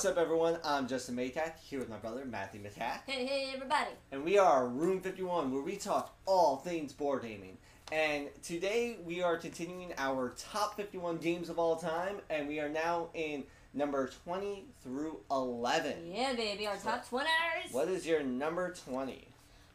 What's up, everyone? I'm Justin Maytack here with my brother Matthew Matak, Hey, hey, everybody. and we are Room 51, where we talk all things board gaming. And today we are continuing our top 51 games of all time, and we are now in number 20 through 11. Yeah, baby, our top 20s. What is your number 20?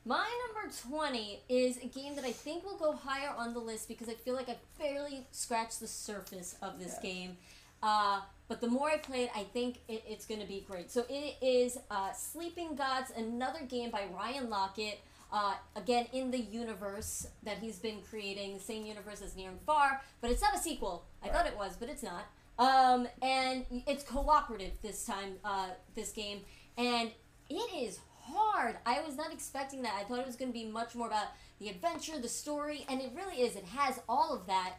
My number 20 is a game that I think will go higher on the list because I feel like I barely scratched the surface of this Yeah. game. Uh, but the more I play it, I think it, it's going to be great. So it is uh, Sleeping Gods, another game by Ryan Laukat. Uh, again, in the universe that he's been creating, the same universe as Near and Far, but it's not a sequel. I thought it was, but it's not. Um, and it's cooperative this time, uh, this game, and it is hard. I was not expecting that. I thought it was going to be much more about the adventure, the story, and it really is. It has all of that,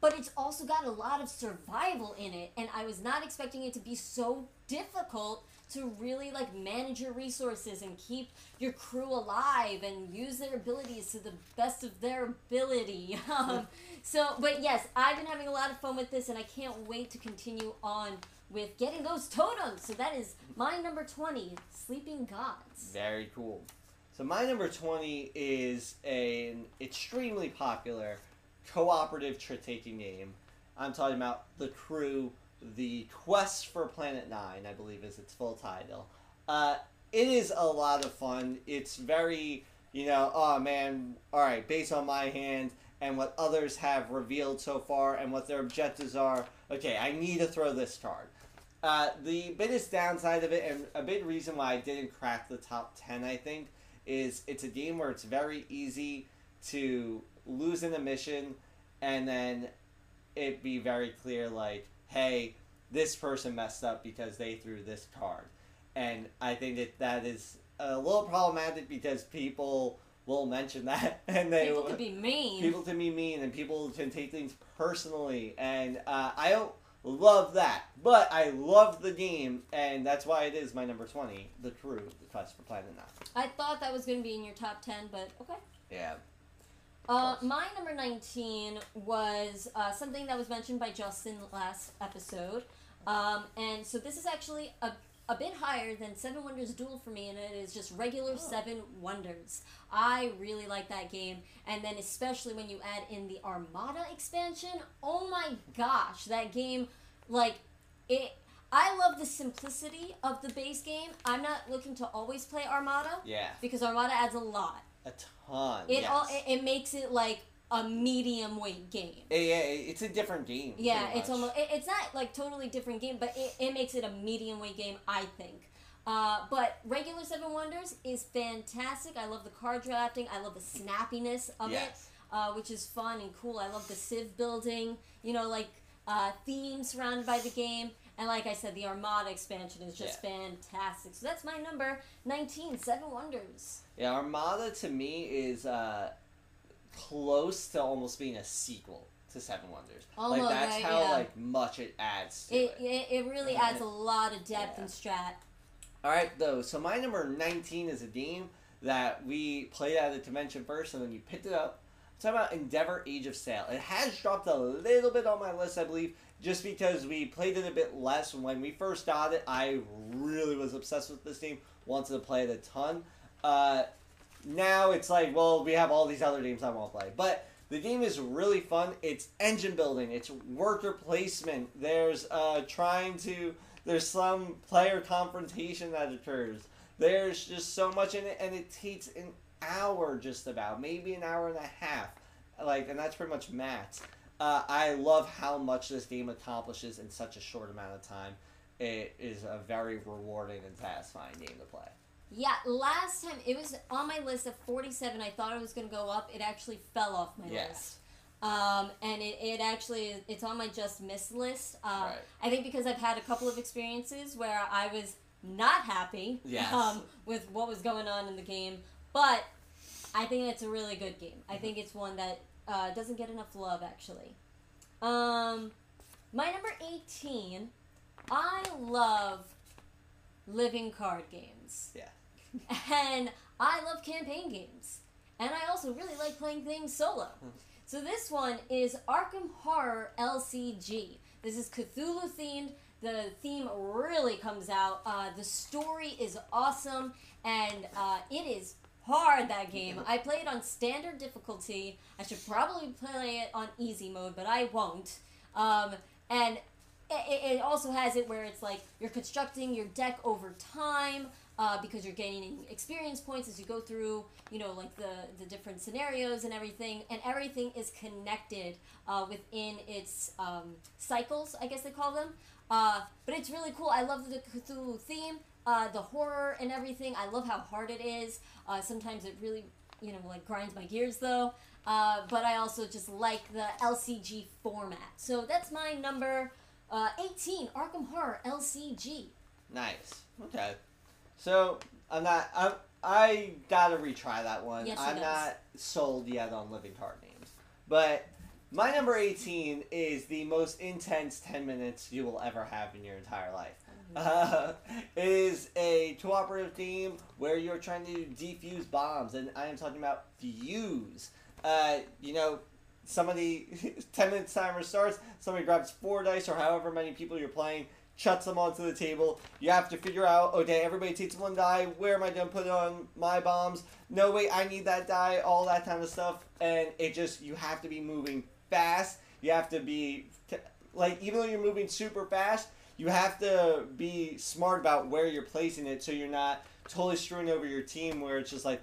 but it's also got a lot of survival in it, and I was not expecting it to be so difficult to really like manage your resources and keep your crew alive and use their abilities to the best of their ability. um, so, but yes, I've been having a lot of fun with this, and I can't wait to continue on with getting those totems. So that is my number twenty, Sleeping Gods. Very cool. So my number 20 is an extremely popular cooperative trick-taking game. I'm talking about The Crew, The Quest for Planet 9, I believe is its full title. Uh, it is a lot of fun. It's very, you know, oh man, alright, based on my hand and what others have revealed so far and what their objectives are, okay, I need to throw this card. Uh, the biggest downside of it, and a big reason why I didn't crack the top 10, I think, is it's a game where it's very easy to lose in a mission and then it be very clear, like, hey, this person messed up because they threw this card. And I think that that is a little problematic because people will mention that and they People will could be mean. people can be mean and people can take things personally and uh, i don't love that but i love the game and that's why it is my number 20 the crew the quest for planet 9 I thought that was going to be in your top ten, but okay. yeah Uh, my number 19 was uh, something that was mentioned by Justin last episode. Um, and so this is actually a, a bit higher than Seven Wonders Duel for me, and it is just regular Oh. Seven Wonders. I really like that game. And then, especially when you add in the Armada expansion, oh my gosh, that game, like, it. I love the simplicity of the base game. I'm not looking to always play Armada yeah because Armada adds a lot. A ton It yes. all it, it makes it like a medium weight game. yeah, yeah, it's a different game Yeah, it's almost it, it's not like totally different game, but it, it makes it a medium weight game, I think. Uh, but regular Seven Wonders is fantastic. I love the card drafting. I love the snappiness of it, uh, which is fun and cool. I love the civ building. You know, like uh, themes surrounded by the game. And like I said, the Armada expansion is just fantastic. So that's my number 19, Seven Wonders. yeah armada to me is uh close to almost being a sequel to seven wonders Almost, like that's right, how yeah. like much it adds to It, it, it really Yeah. adds a lot of depth Yeah. and strat. All right, though. So my number nineteen is a game that we played at the convention first, and then you picked it up. I'm talking about Endeavor: Age of Sail. It has dropped a little bit on my list, I believe, just because we played it a bit less. When we first got it, I really was obsessed with this game. Wanted to play it a ton. Uh, now it's like, well, we have all these other games I want to play, but. The game is really fun. It's engine building. It's worker placement. There's uh, trying to there's some player confrontation that occurs. There's just so much in it, and it takes an hour just about, maybe an hour and a half. Like, and that's pretty much max. Uh, I love how much this game accomplishes in such a short amount of time. It is a very rewarding and satisfying game to play. Yeah, last time it was on my list of 47. I thought it was going to go up. It actually fell off my Yes. list. Um, and it, it actually it's on my just miss list. Uh, Right. I think because I've had a couple of experiences where I was not happy Yes. um, with what was going on in the game, but I think it's a really good game. I think it's one that uh, doesn't get enough love actually. Um, my number 18. I love living card games. Yeah. And I love campaign games. And I also really like playing things solo. So this one is Arkham Horror LCG. This is Cthulhu themed. the theme really comes out. Uh, the story is awesome, and uh, it is hard that game. I play it on standard difficulty. I should probably play it on easy mode, but I won't. Um, and it, it also has it where it's like you're constructing your deck over time uh, because you're gaining experience points as you go through, you know, like the, the different scenarios and everything, and everything is connected uh, within its um, cycles, I guess they call them. Uh, but it's really cool. I love the Cthulhu theme, uh, the horror and everything. I love how hard it is. Uh, sometimes it really, you know, like grinds my gears though. Uh, but I also just like the LCG format. So that's my number uh, 18, Arkham Horror LCG. Nice. Okay. So I'm not. I'm, I gotta retry that one. Yes, I'm does. not sold yet on living card names, but my number 18 is the most intense 10 minutes you will ever have in your entire life. Uh, is a cooperative game where you're trying to defuse bombs, and I am talking about fuse. Uh, you know, somebody 10 minutes timer starts, somebody grabs four dice or however many people you're playing, chucks them onto the table. You have to figure out, okay, everybody takes one die. Where am I going to put on my bombs? No, wait, I need that die, all that kind of stuff. And it just, you have to be moving fast. You have to be, like, even though you're moving super fast, you have to be smart about where you're placing it so you're not totally screwing over your team where it's just like,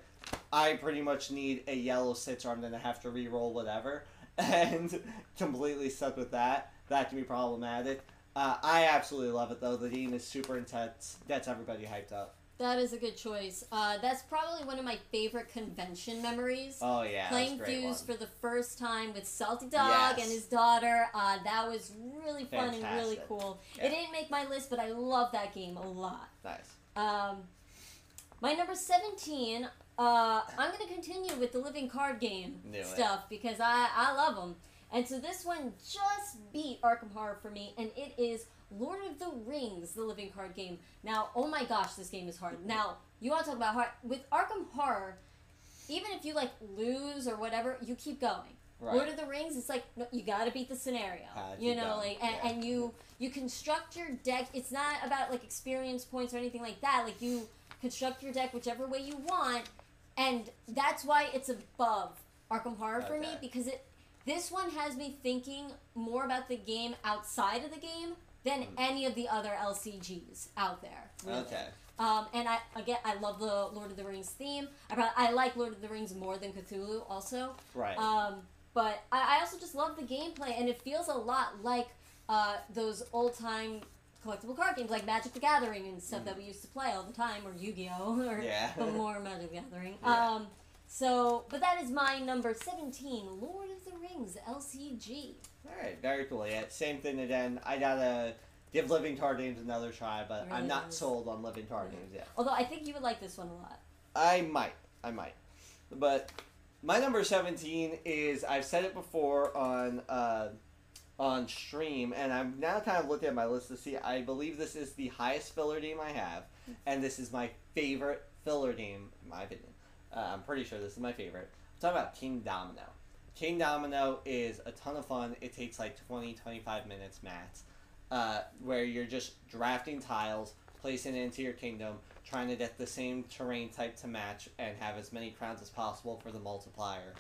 I pretty much need a yellow six or I'm going to have to re-roll whatever. And completely stuck with that. That can be problematic. Uh, I absolutely love it though. The game is super intense. Gets everybody hyped up. That is a good choice. Uh, that's probably one of my favorite convention memories. Oh yeah, Playing that's a great Fuse for the first time with Salty Dog Yes. and his daughter. Uh, that was really fun and really cool. Yeah. It didn't make my list, but I love that game a lot. Nice. Um, my number 17, uh, I'm going to continue with the living card game Knew it. stuff because I, I love them. And so this one just beat Arkham Horror for me, and it is Lord of the Rings, the living card game. Now, oh my gosh, this game is hard. Now, you want to talk about hard. With Arkham Horror, even if you like lose or whatever, you keep going. Right. Lord of the Rings, it's like no, you got to beat the scenario. You know, like and, yeah. and you you construct your deck. It's not about like experience points or anything like that. Like you construct your deck whichever way you want, and that's why it's above Arkham Horror for me because it this one has me thinking more about the game outside of the game than Mm. any of the other LCGs out there. really. Okay. Um, and I again, I love the Lord of the Rings theme. I, prob- I like Lord of the Rings more than Cthulhu, also. Right. Um, but I, I also just love the gameplay, and it feels a lot like uh, those old time collectible card games, like Magic the Gathering and stuff that we used to play all the time, or Yu Gi Oh, or Mm. Yeah. but more Magic the Gathering. Yeah. Um, so, but that is my number seventeen, Lord of the Rings LCG. All right. Very cool. Yeah. Same thing again. I gotta give living card names another try, but I'm not sold on living card names yet. Although I think you would like this one a lot. I might. I might. But my number 17 is I've said it before on uh, on stream, and I'm now kind of looking at my list to see. I believe this is the highest filler game I have, and this is my favorite filler game, in my opinion. Uh, I'm pretty sure this is my favorite. I'm talking about Kingdomino. Kingdomino is a ton of fun. It takes like 20, 25 minutes max, uh, where you're just drafting tiles, placing it into your kingdom, trying to get the same terrain type to match, and have as many crowns as possible for the multiplier.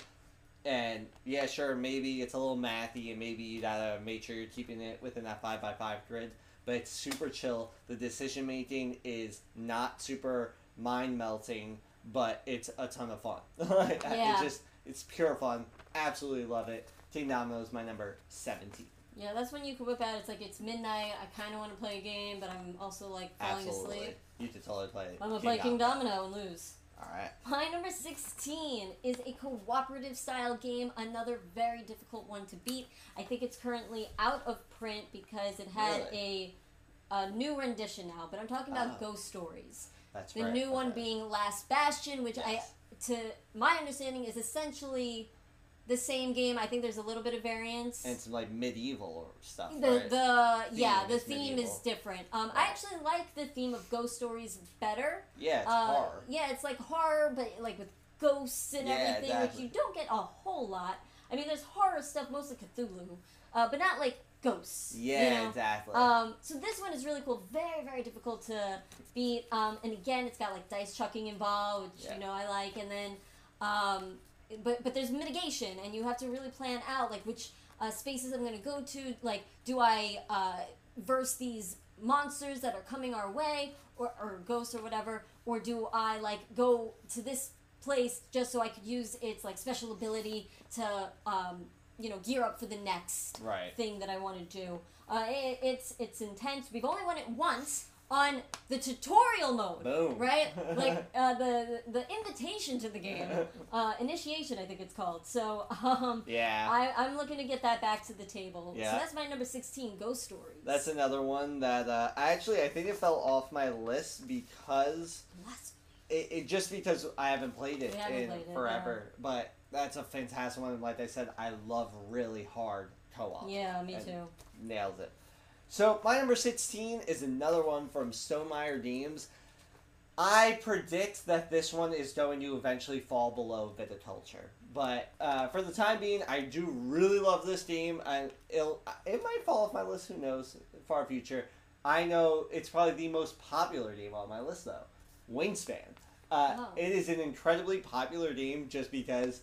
And yeah, sure, maybe it's a little mathy, and maybe you gotta make sure you're keeping it within that five by five grid. But it's super chill. The decision making is not super mind melting, but it's a ton of fun. Yeah. It just it's pure fun. Absolutely love it. Kingdomino is my number seventeen. Yeah, that's when you can whip out. It's like it's midnight. I kind of want to play a game, but I'm also like falling Absolutely. asleep. You could totally play it. I'm gonna play Kingdomino and lose. All right. My number 16 is a cooperative style game, another very difficult one to beat. I think it's currently out of print because it had a, a new rendition now, but I'm talking about Ah. Ghost Stories. That's The right. The new one being Last Bastion, which Yes. I, to my understanding, is essentially the same game. I think there's a little bit of variance. and some like medieval or stuff. the right? the yeah Theme the is theme is different. Um, I actually like the theme of Ghost Stories better. yeah, it's Uh, horror. Yeah, it's like horror, but like with ghosts and Yeah, everything, exactly. which you don't get a whole lot. I mean, there's horror stuff, mostly Cthulhu, uh, but not like ghosts. Yeah, you know? exactly. Um, so this one is really cool. Very, very difficult to beat. Um, and again, it's got like dice chucking involved, which Yeah. you know I like. And then, um, but but there's mitigation, and you have to really plan out like which uh, spaces I'm going to go to. Like, do I uh, verse these monsters that are coming our way, or or ghosts or whatever, or do I like go to this place just so I could use its like special ability to um, you know gear up for the next right. thing that I want to do. Uh, it, it's it's intense. We've only won it once on the tutorial mode, Boom. right? Like uh, the the invitation to the game, uh, initiation, I think it's called. So um, Yeah. I, I'm looking to get that back to the table. Yeah. So that's my number sixteen, Ghost Stories. That's another one that uh, actually I think it fell off my list because it, it just because I haven't played it haven't in played it, forever. But that's a fantastic one. Like I said, I love really hard co-op. Yeah, me too. Nails it. So my number sixteen is another one from Stonemaier Games. I predict that this one is going to eventually fall below Viticulture. But uh, for the time being, I do really love this game, and it'll, it might fall off my list. Who knows? Far future. I know it's probably the most popular game on my list, though. Wingspan. Uh, Oh. It is an incredibly popular game just because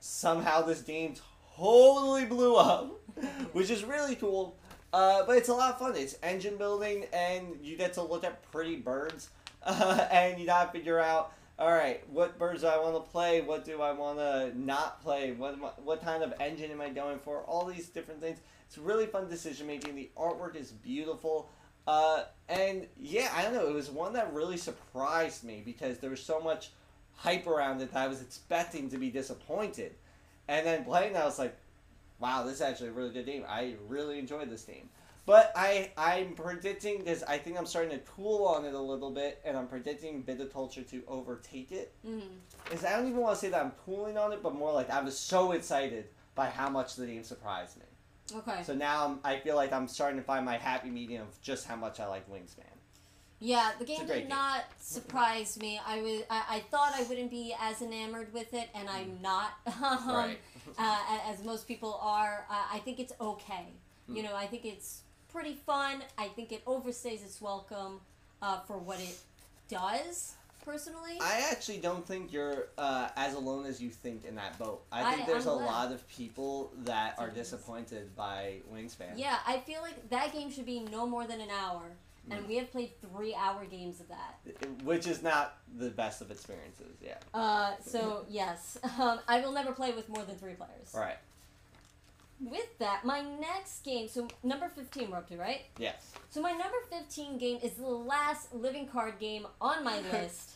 somehow this game totally blew up, which is really cool. Uh, but it's a lot of fun. It's engine building, and you get to look at pretty birds, uh, and you gotta figure out, all right, what birds do I want to play? What do I want to not play? What what kind of engine am I going for? All these different things. It's really fun decision making. The artwork is beautiful. Uh, and yeah, I don't know. It was one that really surprised me because there was so much hype around it that I was expecting to be disappointed. And then playing, I was like, wow, this is actually a really good game. I really enjoyed this game. But I, I'm predicting, because I think I'm starting to cool on it a little bit, and I'm predicting Viticulture to overtake it. Mm. Is I don't even want to say that I'm cooling on it, but more like I was so excited by how much the game surprised me. Okay. So now I'm, I feel like I'm starting to find my happy medium of just how much I like Wingspan. Yeah, the game did game. not surprise me. I was I, I thought I wouldn't be as enamored with it, and I'm not. um, Right. uh, as most people are. Uh, I think it's okay. Hmm. You know, I think it's pretty fun. I think it overstays its welcome uh, for what it does. Personally, I actually don't think you're uh, as alone as you think in that boat. I I- think there's I'm a glad. lot of people that are disappointed by Wingspan. yeah, I feel like that game should be no more than an hour, and Hmm. we have played three-hour games of that. Which is not the best of experiences, yeah. Uh, so yes, um, I will never play with more than three players. Right. With that, my next game. So number fifteen, we're up to right. Yes. So my number fifteen game is the last living card game on my list,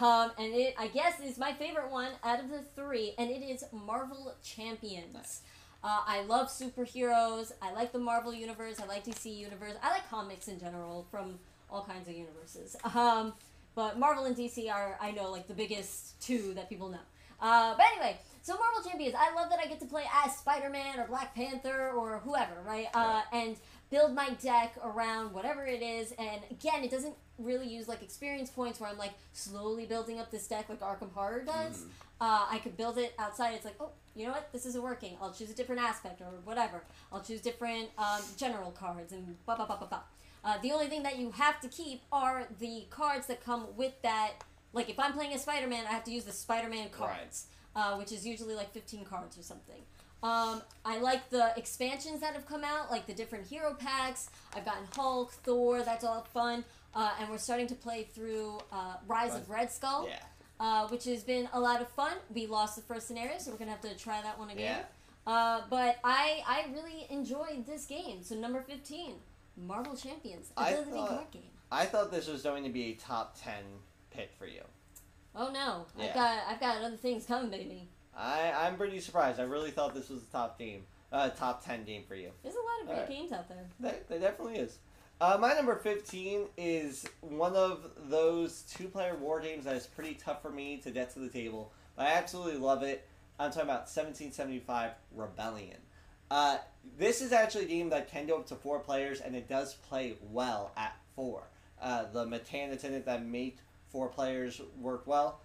um, and it I guess is my favorite one out of the three, and it is Marvel Champions. Nice. Uh, I love superheroes. I like the Marvel universe. I like DC universe. I like comics in general from all kinds of universes. Um, but Marvel and DC are I know like the biggest two that people know. Uh, but anyway, so Marvel Champions, I love that I get to play as Spider Man or Black Panther or whoever, right? Uh, and build my deck around whatever it is. And again, it doesn't really use like experience points where I'm like slowly building up this deck like Arkham Horror does. Mhm. Uh, I could build it outside. It's like, oh, you know what? This isn't working. I'll choose a different aspect or whatever. I'll choose different um, general cards and blah blah blah blah blah. Uh, the only thing that you have to keep are the cards that come with that. Like if I'm playing a Spider-Man, I have to use the Spider-Man cards, uh, which is usually like 15 cards or something. Um, I like the expansions that have come out, like the different hero packs. I've gotten Hulk, Thor. That's all fun. Uh, and we're starting to play through uh, Rise of Red Skull Yeah. Uh, which has been a lot of fun. We lost the first scenario, so we're gonna have to try that one again. Yeah. Uh, but I I really enjoyed this game. So number fifteen, Marvel Champions, ability thought- card game. I thought this was going to be a top 10 pick for you. Oh no, Yeah. I've got I've got other things coming, baby. I, I'm pretty surprised. I really thought this was a top game, uh, top 10 game for you. There's a lot of great Alright. games out there. There, there definitely is. Uh, my number 15 is one of those two player war games that is pretty tough for me to get to the table. But I absolutely love it. I'm talking about 1775 Rebellion. Uh, this is actually a game that can go up to four players, and it does play well at four. Uh, the mechanics in it that make four players work well,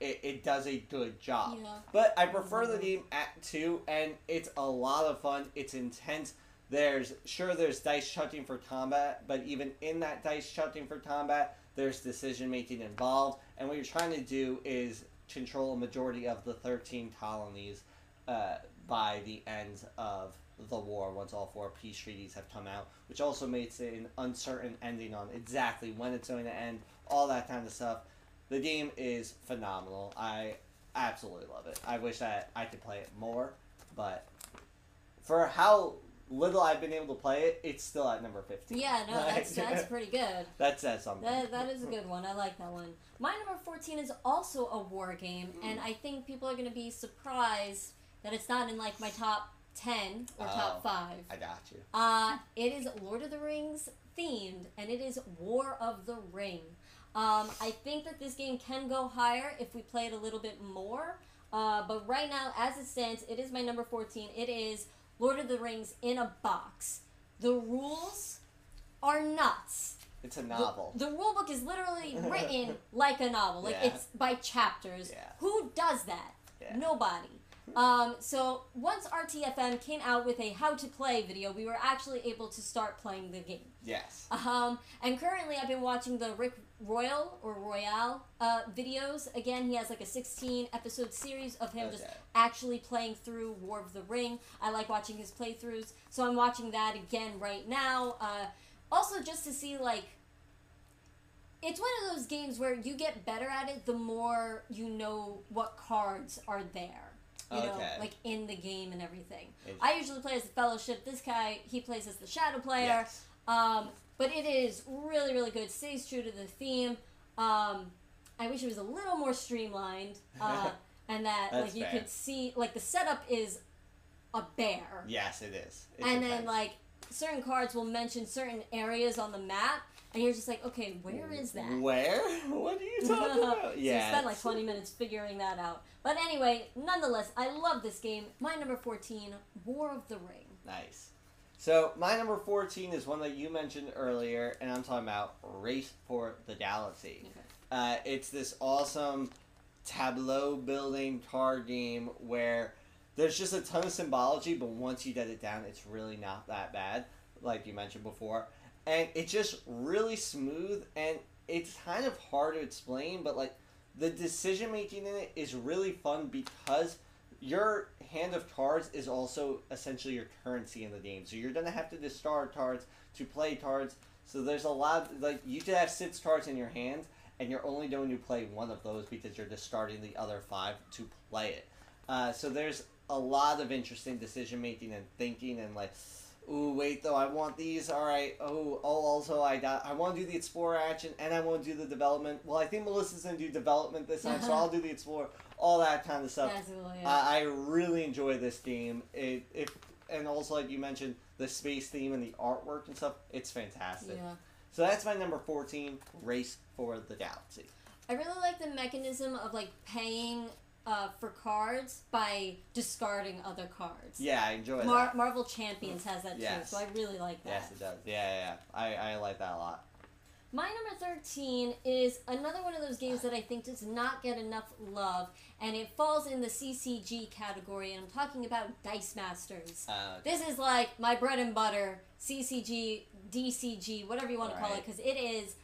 it, it does a good job. Yeah. But I prefer the game at two, and it's a lot of fun. It's intense. There's sure there's dice chucking for combat, but even in that dice chucking for combat, there's decision making involved, and what you're trying to do is control a majority of the 13 colonies uh, by the end of the war once all four peace treaties have come out, which also makes it an uncertain ending on exactly when it's going to end, all that kind of stuff. The game is phenomenal. I absolutely love it. I wish that I could play it more, but for how little I've been able to play it, it's still at number 15. Yeah, no, that's that's pretty good. that says something. That, that is a good one. I like that one. My number 14 is also a war game, and I think people are going to be surprised that it's not in like my top 10 or top Oh. 5. I got you. Uh, it is Lord of the Rings themed, and it is War of the Ring. Um, I think that this game can go higher if we play it a little bit more. Uh, but right now, as it stands, it is my number 14. It is Lord of the Rings in a box. The rules are nuts. It's a The- novel. The, rule book is literally written like a novel. Like Yeah. it's by chapters. Yeah. Who does that? Yeah. Nobody. Um, so once RTFM came out with a how to play video, we were actually able to start playing the game. Yes. Um, and currently, I've been watching the Rick Royal or Royale uh, videos. Again, he has like a 16 episode series of him just actually playing through War of the Ring. I like watching his playthroughs, so I'm watching that again right now. Uh, also, just to see like. It's one of those games where you get better at it the more you know what cards are there. You know, Okay. like in the game and everything. I usually play as the Fellowship. This guy, he plays as the Shadow player. Yes. Um, but it is really, really good. Stays true to the theme. Um, I wish it was a little more streamlined, uh, and that like you fair. could see like the setup is a bear, Yes, it is. It's and then like certain cards will mention certain areas on the map, and you're just like, okay, where is that? Where? What are you talking about? so yeah. you spend like 20 minutes figuring that out. But anyway, nonetheless, I love this game. My number 14, War of the Ring. Nice. So my number fourteen is one that you mentioned earlier, and I'm talking about Race for the Galaxy. Okay. Uh, it's this awesome tableau building card game where there's just a ton of symbology, but once you get it down, it's really not that bad, like you mentioned before. And it's just really smooth, and it's kind of hard to explain, but like the decision making in it is really fun because your hand of cards is also essentially your currency in the game. So you're gonna have to discard cards to play cards. So there's a lot like you could have six cards in your hand, and you're only going to play one of those because you're discarding the other five to play it. Uh, so there's a lot of interesting decision making and thinking and like, ooh wait though I want these. All right. Oh oh also I got I want to do the explorer action and I want to do the development. Well I think Melissa's gonna do development this time, so I'll do the explorer. All that kind of stuff. Absolutely. I, I really enjoy this game. It, it and also like you mentioned the space theme and the artwork and stuff. It's fantastic. yeah. So that's my number fourteen. Race for the Galaxy. I really like the mechanism of like paying uh, for cards by discarding other cards. Yeah, I enjoy Mar- that. Marvel Champions has that too, so I really like that. Yes, it does. Yeah, yeah, yeah. I, I like that a lot. My number 13 is another one of those games that I think does not get enough love, and it falls in the CCG category, and I'm talking about Dice Masters. Uh, This is like my bread and butter, CCG, DCG, whatever you want to call it, because it is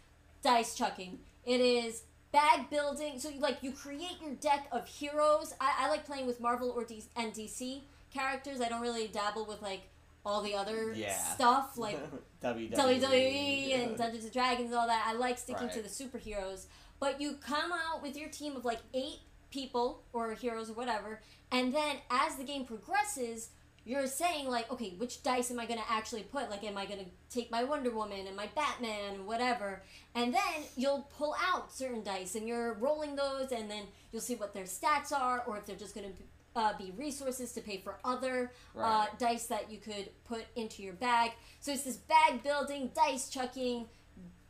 dice chucking. It is bag building. So you like you create your deck of heroes. I, I like playing with Marvel or D- and DC characters. I don't really dabble with like all the other Yeah. stuff like WWE, WWE and Dungeons and Dragons and all that. I like sticking to the superheroes. But you come out with your team of like eight people or heroes or whatever, and then as the game progresses, you're saying like, okay, which dice am I gonna actually put? Like, am I gonna take my Wonder Woman and my Batman and whatever? And then you'll pull out certain dice, and you're rolling those, and then you'll see what their stats are, or if they're just gonna uh, be resources to pay for other uh, dice that you could put into your bag. So it's this bag building, dice chucking,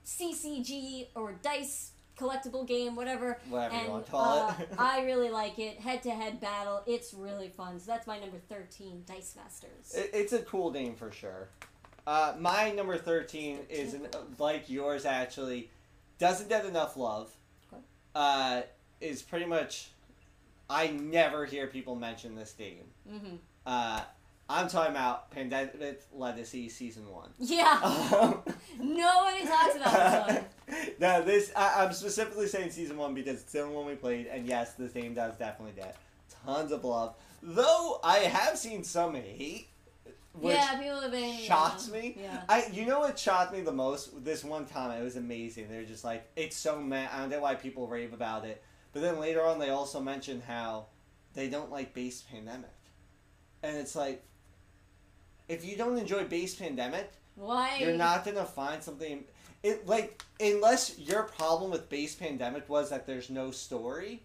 CCG or dice collectible game, whatever. Whatever you and wanna call uh, it. I really like it. Head to head battle. It's really fun. So that's my number 13, Dice Masters. It, it's a cool game for sure. Uh, my number 13 is an, like yours actually doesn't get enough love. Okay. Uh, is pretty much I never hear people mention this game. mm-hmm. Uh, I'm talking about Pandemic Legacy Season 1. Yeah. Um, Nobody talks about this one. no, this I, I'm specifically saying season one because it's the only one we played, and yes, this game does definitely get tons of love. Though I have seen some hate, which yeah, people have been. shocks yeah. me. Yeah. I you know what shocked me the most? This one comment, it was amazing. They're just like, it's so mad. I don't know why people rave about it, but then later on, they also mentioned how they don't like base pandemic, and it's like, if you don't enjoy base pandemic, Why? you're not gonna find something. It like unless your problem with base pandemic was that there's no story,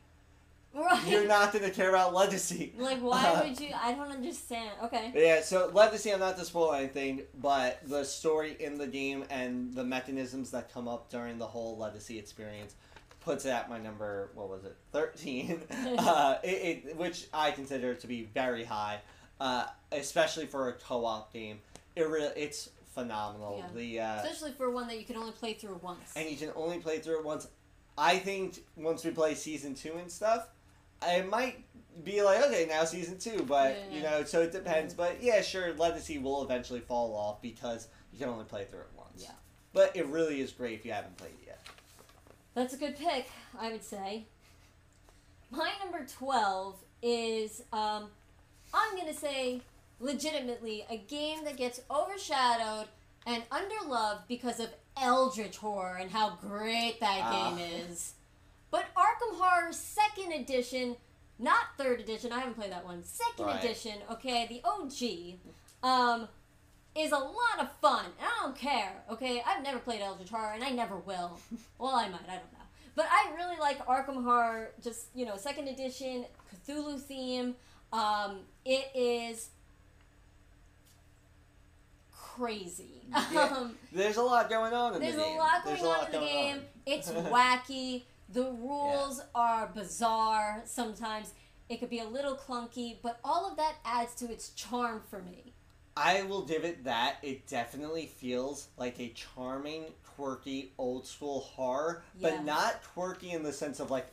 Right. you're not gonna care about legacy. Like, why Uh, would you? I don't understand. Okay. Yeah, so legacy. I'm not to spoil anything, but the story in the game and the mechanisms that come up during the whole legacy experience puts it at my number. What was it? Thirteen. uh, it, it which I consider to be very high, uh, especially for a co-op game. It really it's phenomenal. Yeah. The uh, Especially for one that you can only play through once. and you can only play through it once. I think once we play season two and stuff, I might be like okay now season two, but Yeah. you know so it depends. But yeah, sure, Legacy will eventually fall off because you can only play through it once. Yeah. But it really is great if you haven't played. That's a good pick, I would say. My number 12 is, um, I'm going to say, legitimately, a game that gets overshadowed and underloved because of Eldritch Horror and how great that Ah. game is. But Arkham Horror 2nd Edition, not 3rd Edition, I haven't played that one, 2nd Right. Edition, okay, the OG, um, is a lot of fun. And I don't care, okay? I've never played Eldritch Horror, and I never will. well, I might, I don't know. But I really like Arkham Horror, just, you know, second edition, Cthulhu theme. Um, it is crazy. Yeah. Um, There's a lot going on in the game. there's a lot going on in the game. on. It's wacky. The rules are bizarre sometimes. It could be a little clunky, but all of that adds to its charm for me. I will give it that. It definitely feels like a charming, quirky, old school horror, Yeah. but not quirky in the sense of like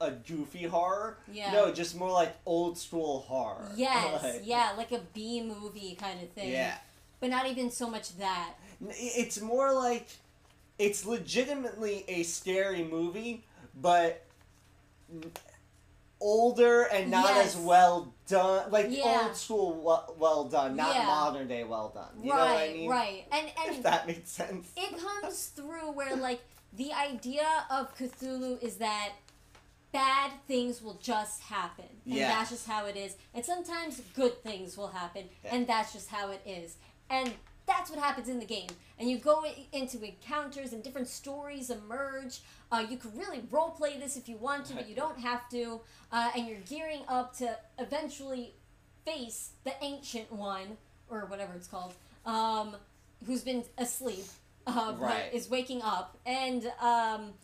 a goofy horror. Yeah. No, just more like old school horror. Yes, Like, yeah, like a B movie kind of thing. Yeah. But not even so much that. It's more like it's legitimately a scary movie, but older and not Yes. as well done. Like Yeah. old school well, well done, not Yeah. modern day well done. You right, know what I mean? right. And and If that makes sense. it comes through where like the idea of Cthulhu is that bad things will just happen. And Yes. that's just how it is. And sometimes good things will happen Yeah. and that's just how it is. And that's what happens in the game. And you go into encounters and different stories emerge. Uh, you could really role play this if you want to, but you don't have to. Uh, and you're gearing up to eventually face the ancient one, or whatever it's called, um, who's been asleep, uh, Right. but is waking up. And, um,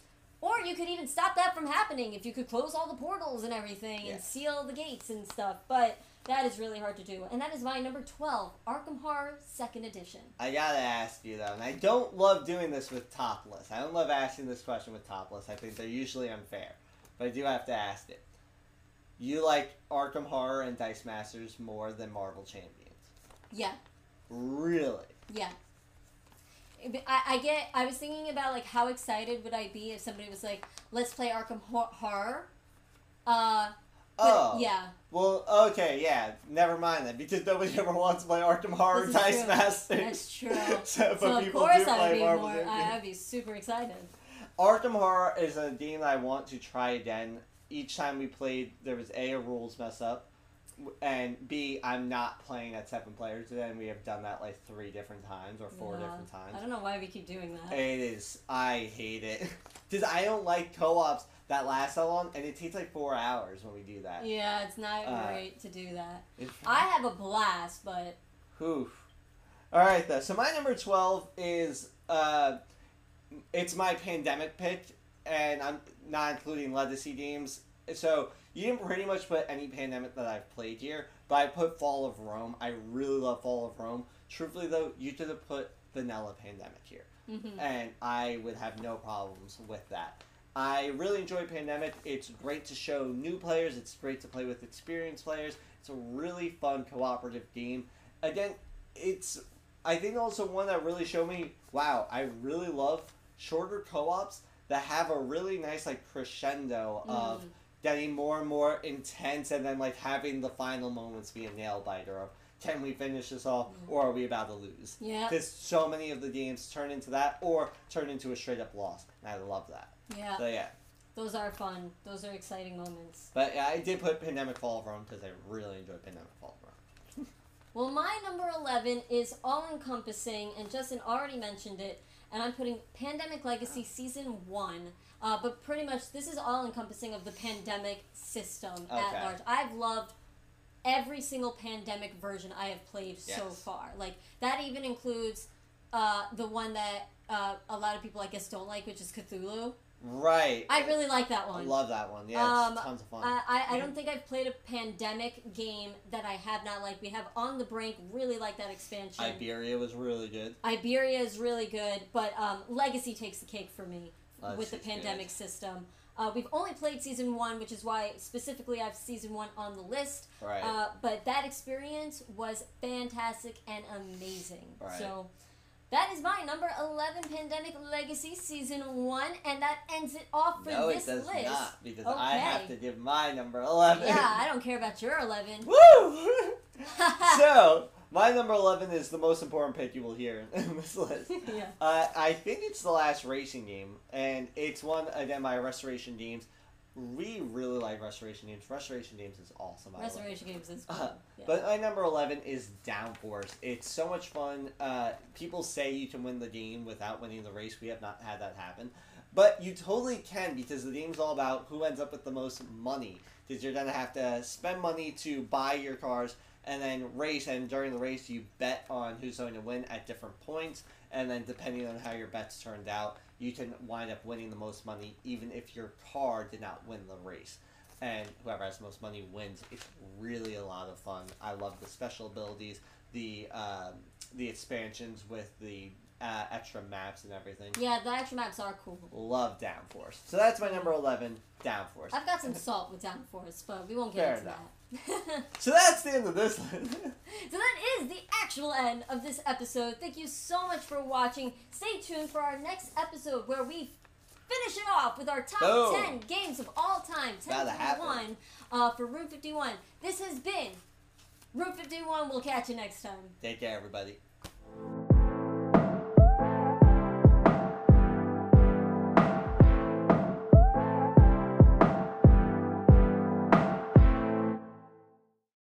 or you could even stop that from happening if you could close all the portals and everything Yeah. and seal the gates and stuff. But that is really hard to do. And that is my number 12, Arkham Horror 2nd Edition. I gotta ask you though, and I don't love doing this with topless. I don't love asking this question with topless. I think they're usually unfair, but I do have to ask it. You like Arkham Horror and Dice Masters more than Marvel Champions? Yeah, Really? yeah. I, I get. I was thinking about like how excited would I be if somebody was like, "Let's play Arkham Horror." Uh, Oh. yeah, Well, okay, yeah. Never mind then, because nobody ever wants to play Arkham Horror Dice. Masters. that's true. so, but so of people course do I'd play be Marvel more. I'd be super excited. Arkham Horror is a game that I want to try again. Each time we played, there was A, a rules mess up, and B, I'm not playing at seven players today, and we have done that like three different times or four Yeah. different times. I don't know why we keep doing that. It is, I hate it. Because I don't like co ops that lasts that long, and it takes like four hours when we do that. Yeah, it's not Uh, great to do that. I have a blast, but Oof. All right, though. So my number twelve is uh, it's my pandemic pick, and I'm not including legacy games. So you didn't pretty much put any pandemic that I've played here, but I put Fall of Rome. I really love Fall of Rome. Truthfully, though, you could have put Vanilla Pandemic here, mhm. and I would have no problems with that. I really enjoy Pandemic. It's great to show new players. It's great to play with experienced players. It's a really fun cooperative game, again, it's I think also one that really showed me, wow, I really love shorter co-ops that have a really nice like crescendo of Mm. getting more and more intense and then like having the final moments be a nail biter of can we finish this off or are we about to lose? Yeah. Because so many of the games turn into that or turn into a straight up loss. And I love that. Yeah. So yeah. Those are fun. Those are exciting moments. But yeah, I did put Pandemic Fall of Rome because I really enjoyed Pandemic Fall of Rome. Well, my number 11 is all encompassing, and Justin already mentioned it, and I'm putting Pandemic Legacy Season 1. Uh, but pretty much, this is all encompassing of the pandemic system Okay. at large. I've loved every single pandemic version I have played so far. Like, that even includes uh, the one that uh, a lot of people, I guess, don't like, which is Cthulhu. Right. I really like that one. I love that one. Yeah, it's Um, tons of fun. I, I, I don't think I've played a pandemic game that I have not liked. We have On the Brink, really like that expansion. Iberia was really good. Iberia is really good, but um, Legacy takes the cake for me with the pandemic good. system. Uh, we've only played season one, which is why specifically I have season one on the list. Right. Uh, but that experience was fantastic and amazing. Right. So that is my number 11 Pandemic Legacy Season 1, and that ends it off for no, this it does list. not because I have to give my number eleven. Yeah, I don't care about your 11. Woo! so my number eleven is the most important pick you will hear in this list. yeah. Uh, I think it's the last racing game, and it's one again by Restoration Games. We really like Restoration Games. Restoration Games is awesome. I love it. Restoration Games is Uh. Yeah. But my number 11 is Downforce. It's so much fun. Uh, people say you can win the game without winning the race. We have not had that happen. But you totally can because the game's all about who ends up with the most money. Because you're going to have to spend money to buy your cars and then race. And during the race, you bet on who's going to win at different points. And then depending on how your bets turned out, you can wind up winning the most money even if your car did not win the race and whoever has the most money wins. It's really a lot of fun. I love the special abilities, the um, the expansions with the uh, extra maps and everything. yeah, the extra maps are cool. Love Downforce. So that's my number eleven, Downforce. I've got some salt with Downforce, but we won't get Fair into enough. that. So that's the end of this. list. So that is the actual end of this episode. Thank you so much for watching. Stay tuned for our next episode where we finish it off with our top Boom. 10 games of all time. 10 Gotta to happen. 1 uh, for Room 51. This has been Room 51. We'll catch you next time. Take care, everybody.